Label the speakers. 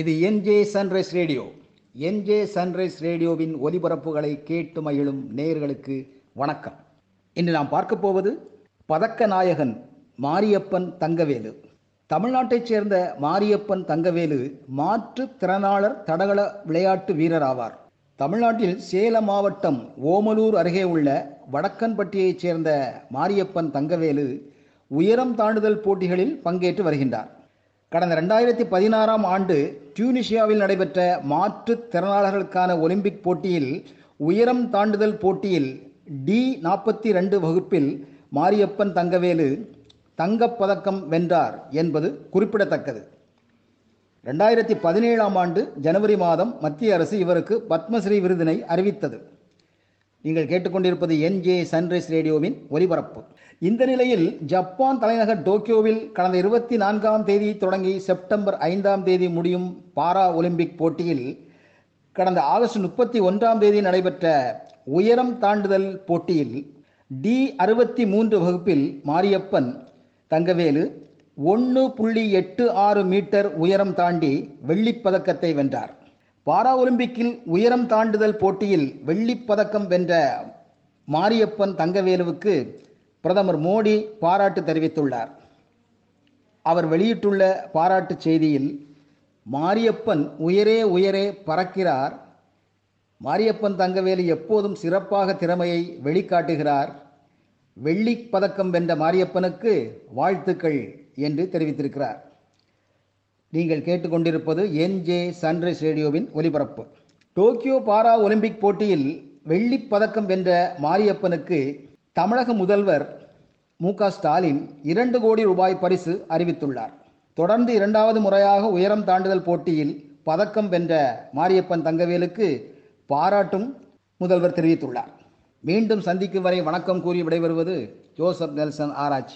Speaker 1: இது NJ Sunrise Radio NJ Sunrise ரேடியோவின் ஒலிபரப்புகளை கேட்டு மகிழும் நேயர்களுக்கு வணக்கம். இன்று நாம் பார்க்க போவது பதக்க நாயகன் மாரியப்பன் தங்கவேலு. தமிழ்நாட்டைச் சேர்ந்த மாரியப்பன் தங்கவேலு மாற்றுத் திறனாளர் தடகள விளையாட்டு வீரர் ஆவார். தமிழ்நாட்டில் சேலம் மாவட்டம் ஓமலூர் அருகே உள்ள வடக்கன்பட்டியைச் சேர்ந்த மாரியப்பன் தங்கவேலு உயரம் தாண்டுதல் போட்டிகளில் பங்கேற்று வருகின்றார். கடந்த ரெண்டாயிரத்தி பதினாறாம் ஆண்டு டியூனிஷியாவில் நடைபெற்ற மாற்றுத் திறனாளர்களுக்கான ஒலிம்பிக் போட்டியில் உயரம் தாண்டுதல் போட்டியில் டி நாற்பத்தி ரெண்டு வகுப்பில் மாரியப்பன் தங்கவேலு தங்கப்பதக்கம் வென்றார் என்பது குறிப்பிடத்தக்கது. ரெண்டாயிரத்தி பதினேழாம் ஆண்டு ஜனவரி மாதம் மத்திய அரசு இவருக்கு பத்மஸ்ரீ விருதினை அறிவித்தது. நீங்கள் கேட்டுக்கொண்டிருப்பது என்ஜே சன்ரைஸ் ரேடியோவின் ஒலிபரப்பு. இந்த நிலையில் ஜப்பான் தலைநகர் டோக்கியோவில் கடந்த இருபத்தி நான்காம் தேதி தொடங்கி செப்டம்பர் ஐந்தாம் தேதி முடியும் பாரா ஒலிம்பிக் போட்டியில் கடந்த ஆகஸ்ட் முப்பத்தி ஒன்றாம் தேதி நடைபெற்ற உயரம் தாண்டுதல் போட்டியில் டி அறுபத்தி மூன்று வகுப்பில் மாரியப்பன் தங்கவேலு ஒன்று புள்ளி எட்டு ஆறு மீட்டர் உயரம் தாண்டி வெள்ளிப் பதக்கத்தை வென்றார். பாரா ஒலிம்பிக்கில் உயரம் தாண்டுதல் போட்டியில் வெள்ளிப் பதக்கம் வென்ற மாரியப்பன் தங்கவேலுவுக்கு பிரதமர் மோடி பாராட்டு தெரிவித்துள்ளார். அவர் வெளியிட்டுள்ள பாராட்டுச் செய்தியில் மாரியப்பன் உயரே உயரே பறக்கிறார். மாரியப்பன் தங்கவேலு எப்போதும் சிறப்பாக திறமையை வெளிக்காட்டுகிறார். வெள்ளி பதக்கம் வென்ற மாரியப்பனுக்கு வாழ்த்துக்கள் என்று தெரிவித்திருக்கிறார். நீங்கள் கேட்டுக்கொண்டிருப்பது என்ஜே சன்ரைஸ் ரேடியோவின் ஒலிபரப்பு. டோக்கியோ பாரா ஒலிம்பிக் போட்டியில் வெள்ளிப் பதக்கம் வென்ற மாரியப்பனுக்கு தமிழக முதல்வர் மு ஸ்டாலின் இரண்டு கோடி ரூபாய் பரிசு அறிவித்துள்ளார். தொடர்ந்து இரண்டாவது முறையாக உயரம் தாண்டுதல் போட்டியில் பதக்கம் வென்ற மாரியப்பன் தங்கவேலுக்கு பாராட்டும் முதல்வர் தெரிவித்துள்ளார். மீண்டும் சந்திக்கும் வரை வணக்கம் கூறி விடைபெறுவது ஜோசப் நெல்சன் ஆராய்ச்சி.